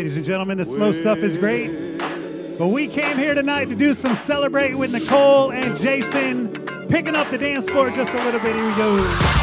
ladies and gentlemen. The slow stuff is great. But we came here tonight to do some celebrating with Nicole and Jason, picking up the dance floor just a little bit. Here we go.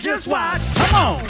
just watch. Come on.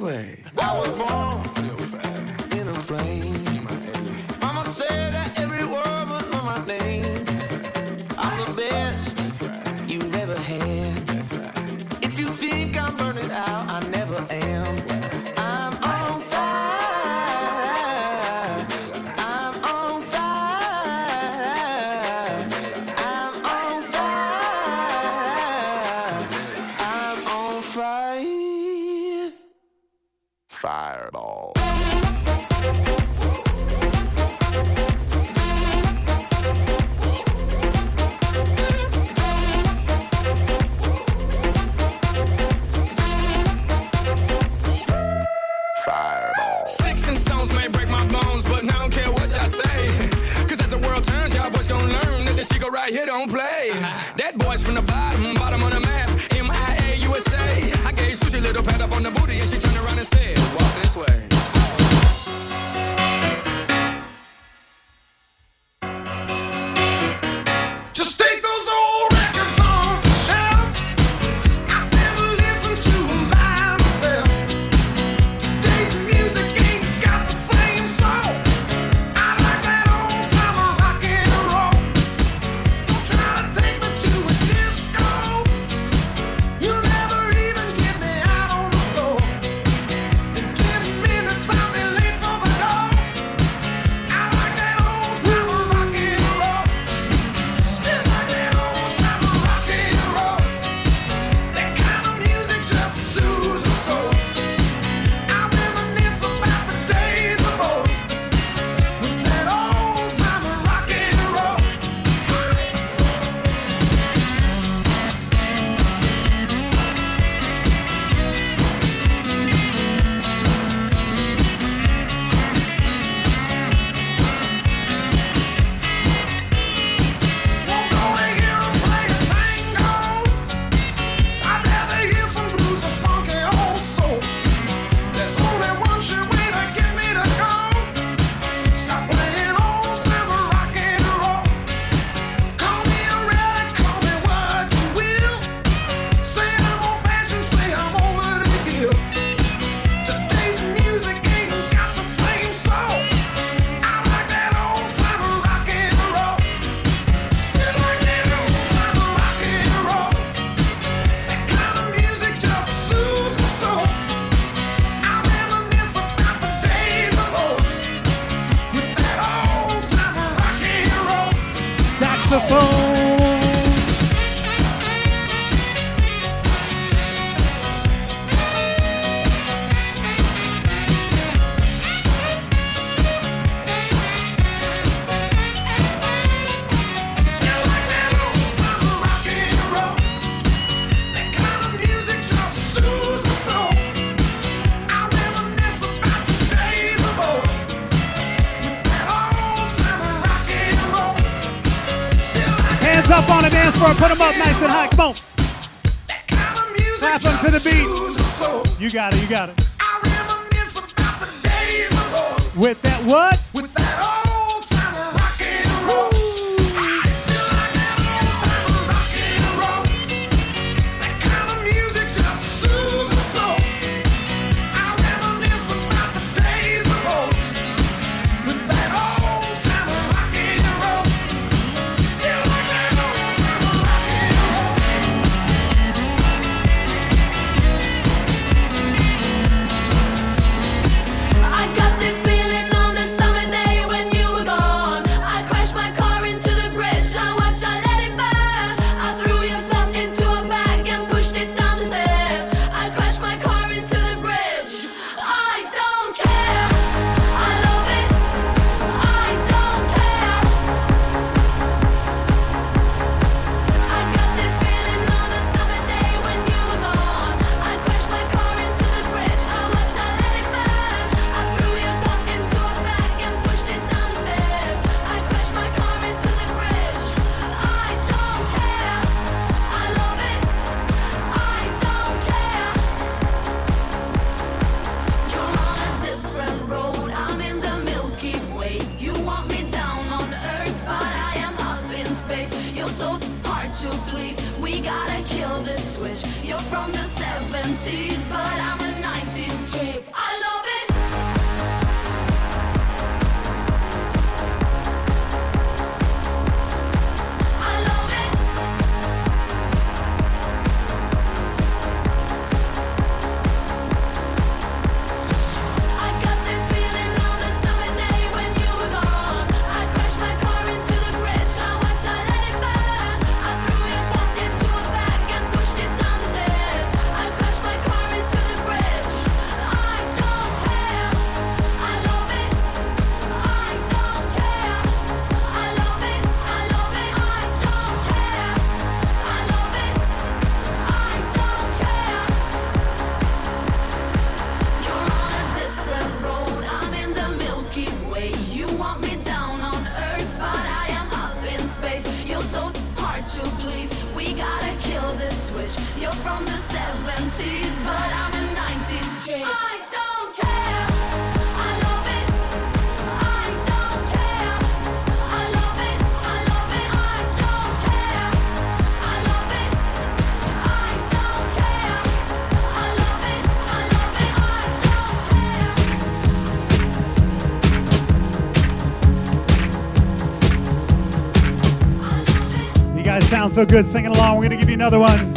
way. I was born in a plane. Don't play. That boy's from the bottom, bottom of the map. M I A U S A. I gave Susie a little pat up on the booty and she the phone. space. You're so hard to please. We gotta kill this switch. You're from the 70s, but I'm a 90s chick. please. We gotta kill this switch. You're from the 70s, but I'm a 90s chick. I sounds so good singing along. We're going to give you another one.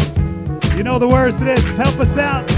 You know the words to this. Help us out.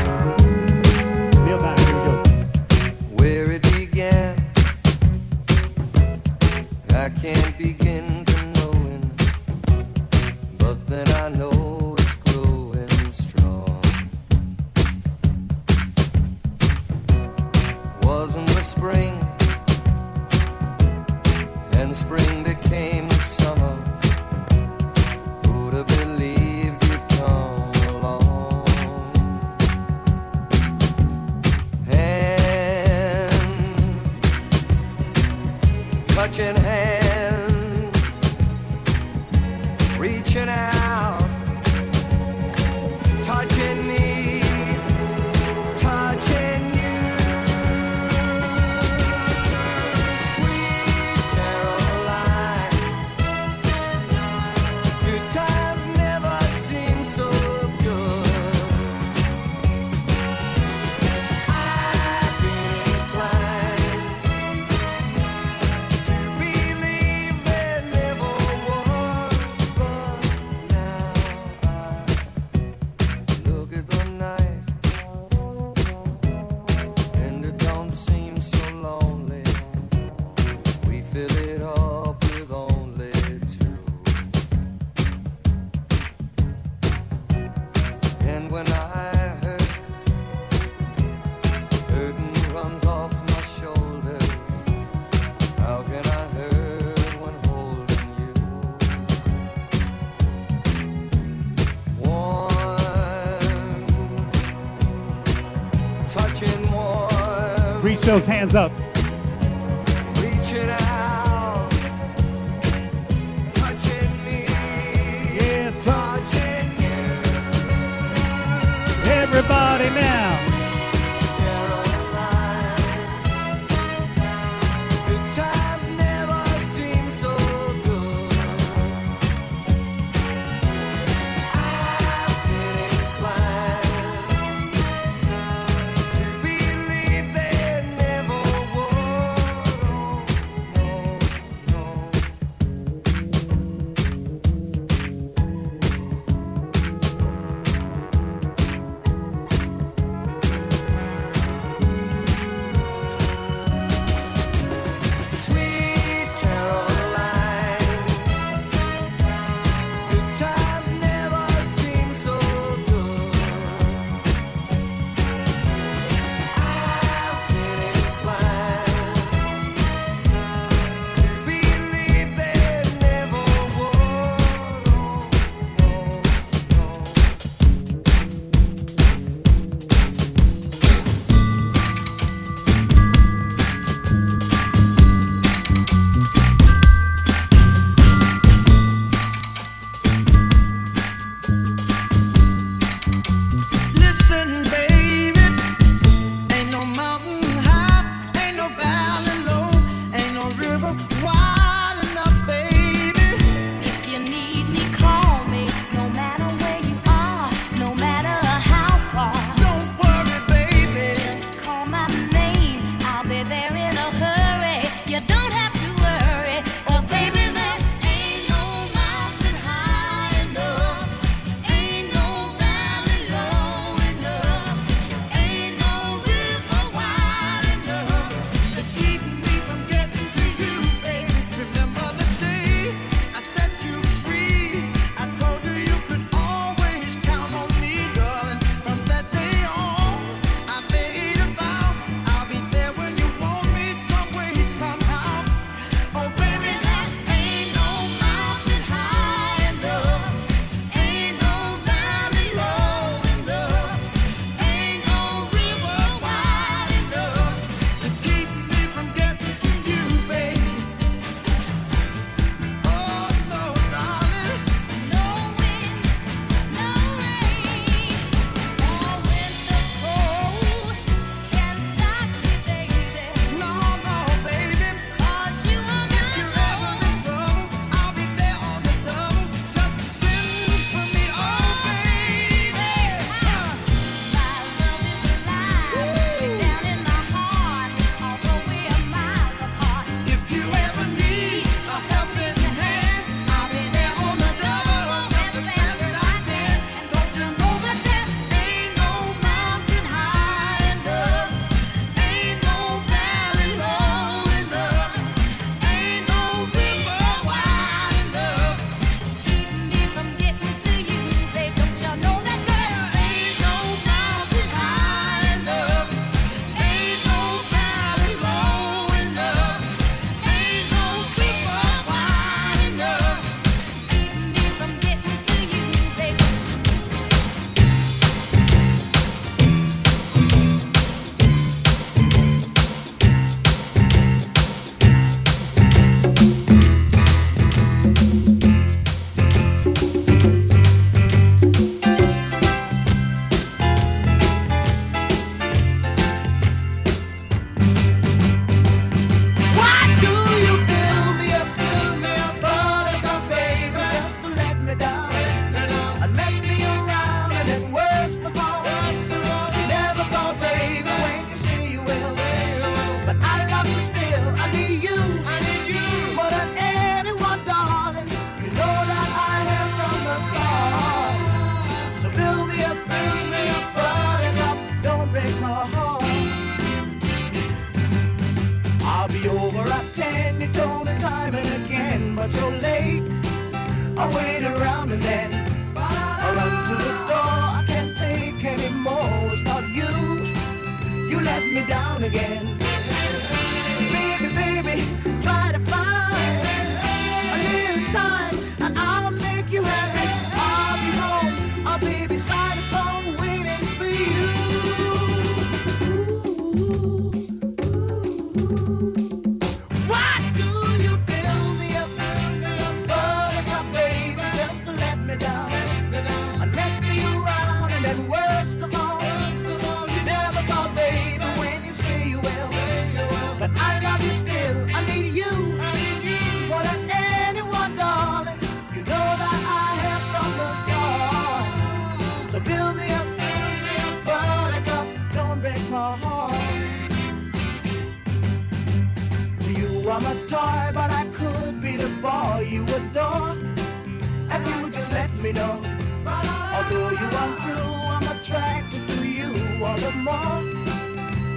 those hands up.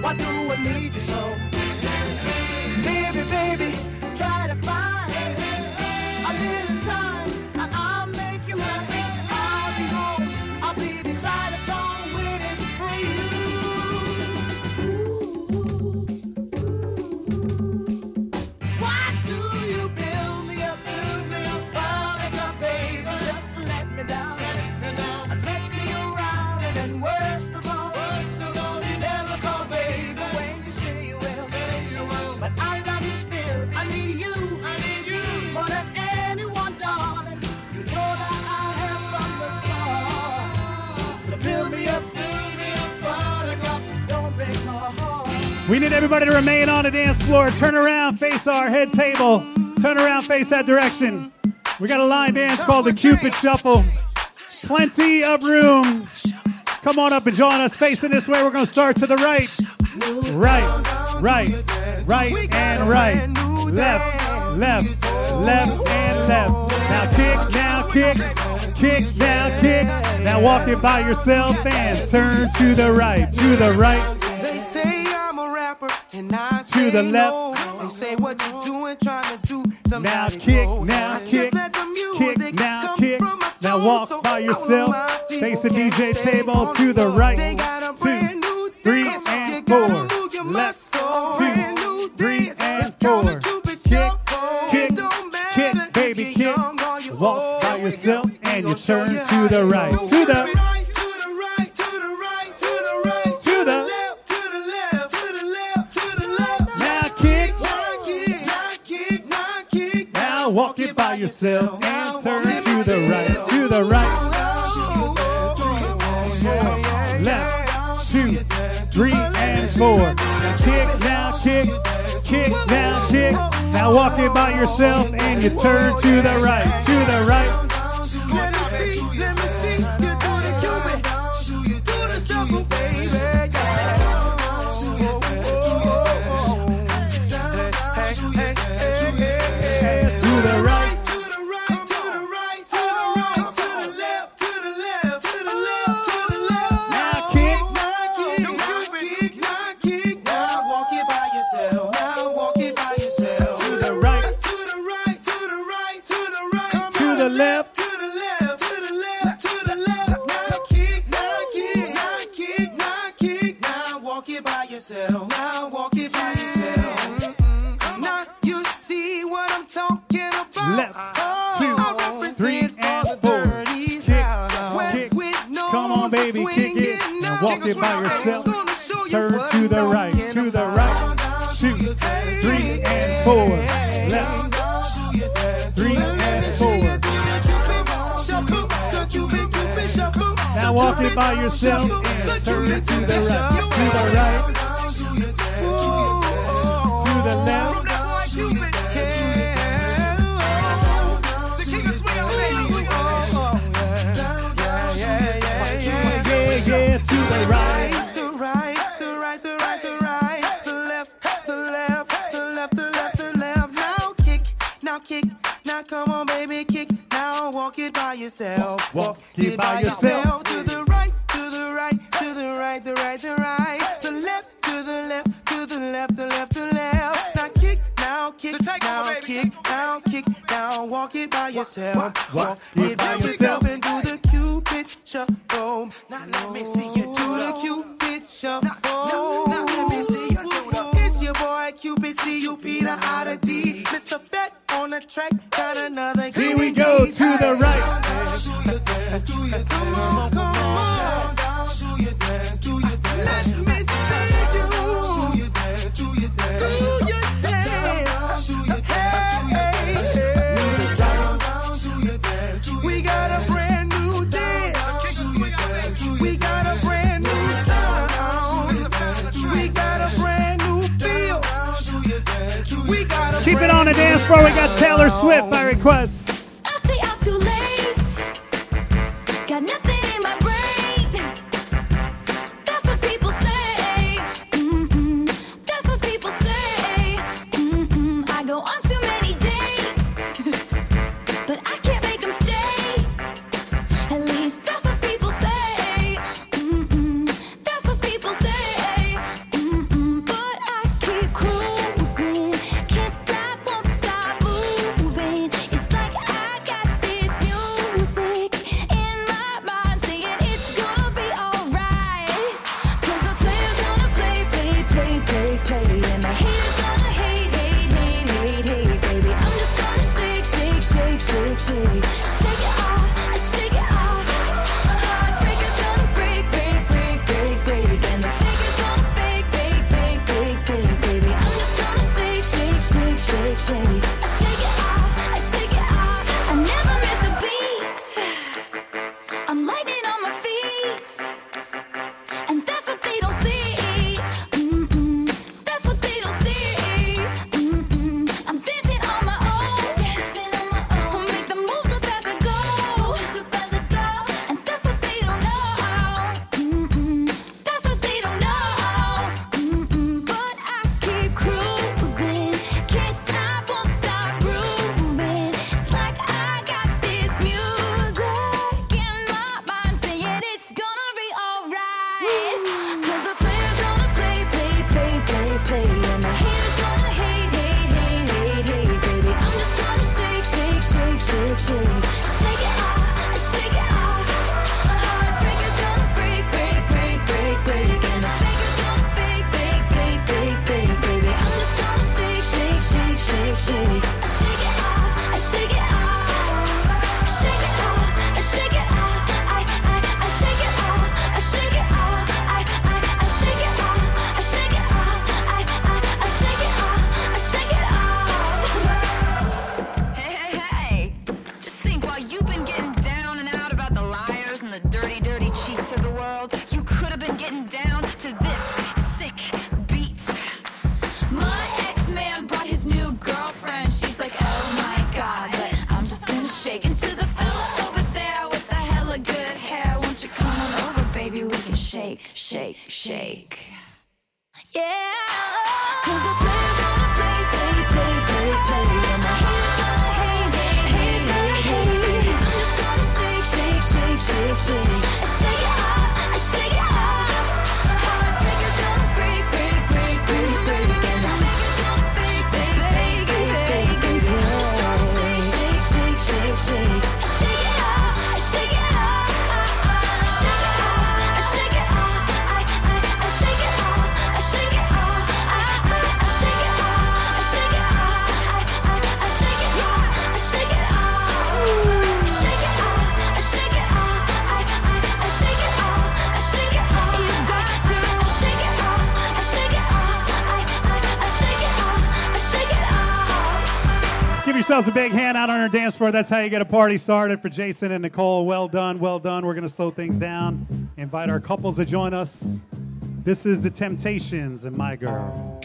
Why do I need you so? Baby, baby, We need everybody to remain on the dance floor. Turn around, face our head table. Turn around, face that direction. We got a line dance called the Cupid Shuffle. Plenty of room. Come on up and join us. Facing this way, we're going to start to the right. Right, right, right, and right. Left, left, left, and left. Now kick, now kick, kick, now kick. Now walk it by yourself and turn to the right, to the right. And I To the left. no. They say what you doing, trying to do. Now kick, go. now kick, let the music kick, now come kick. Now walk So by yourself. Face the DJ table to the right. They got a Two, brand new three, and four. Left, two, Brand new three, and It's called the four. Kick, kick, kick, baby, kick. Walk by yourself and you turn to the right. go. To the- right, to the walk it by yourself and turn to the right, to the right. Left, two, three, and four. Kick, now kick, kick, now kick. Now walk it by yourself and you turn to the right, to the right. Yourself turn it to the right, to the right, to the left. Yeah, yeah, to the right. The right, the right, the right, the the left, the left, the left, the the left. Now kick, now kick, now come on, baby, kick. Now walk it by yourself. Walk it by yourself. To yourself. Walk it by yourself and do the cupid shuffle. Now let me see you do the cupid shuffle. Now let me see you do the. It's your boy Cupid, C U P the I to D. Mr. Bet on the track, got another. Here we go to the right. Floor. We got Taylor Swift by request. Was a big hand out on our dance floor. That's how you get a party started for Jason and Nicole. Well done, well done. We're going to slow things down, invite our couples to join us. This is The Temptations and My Girl.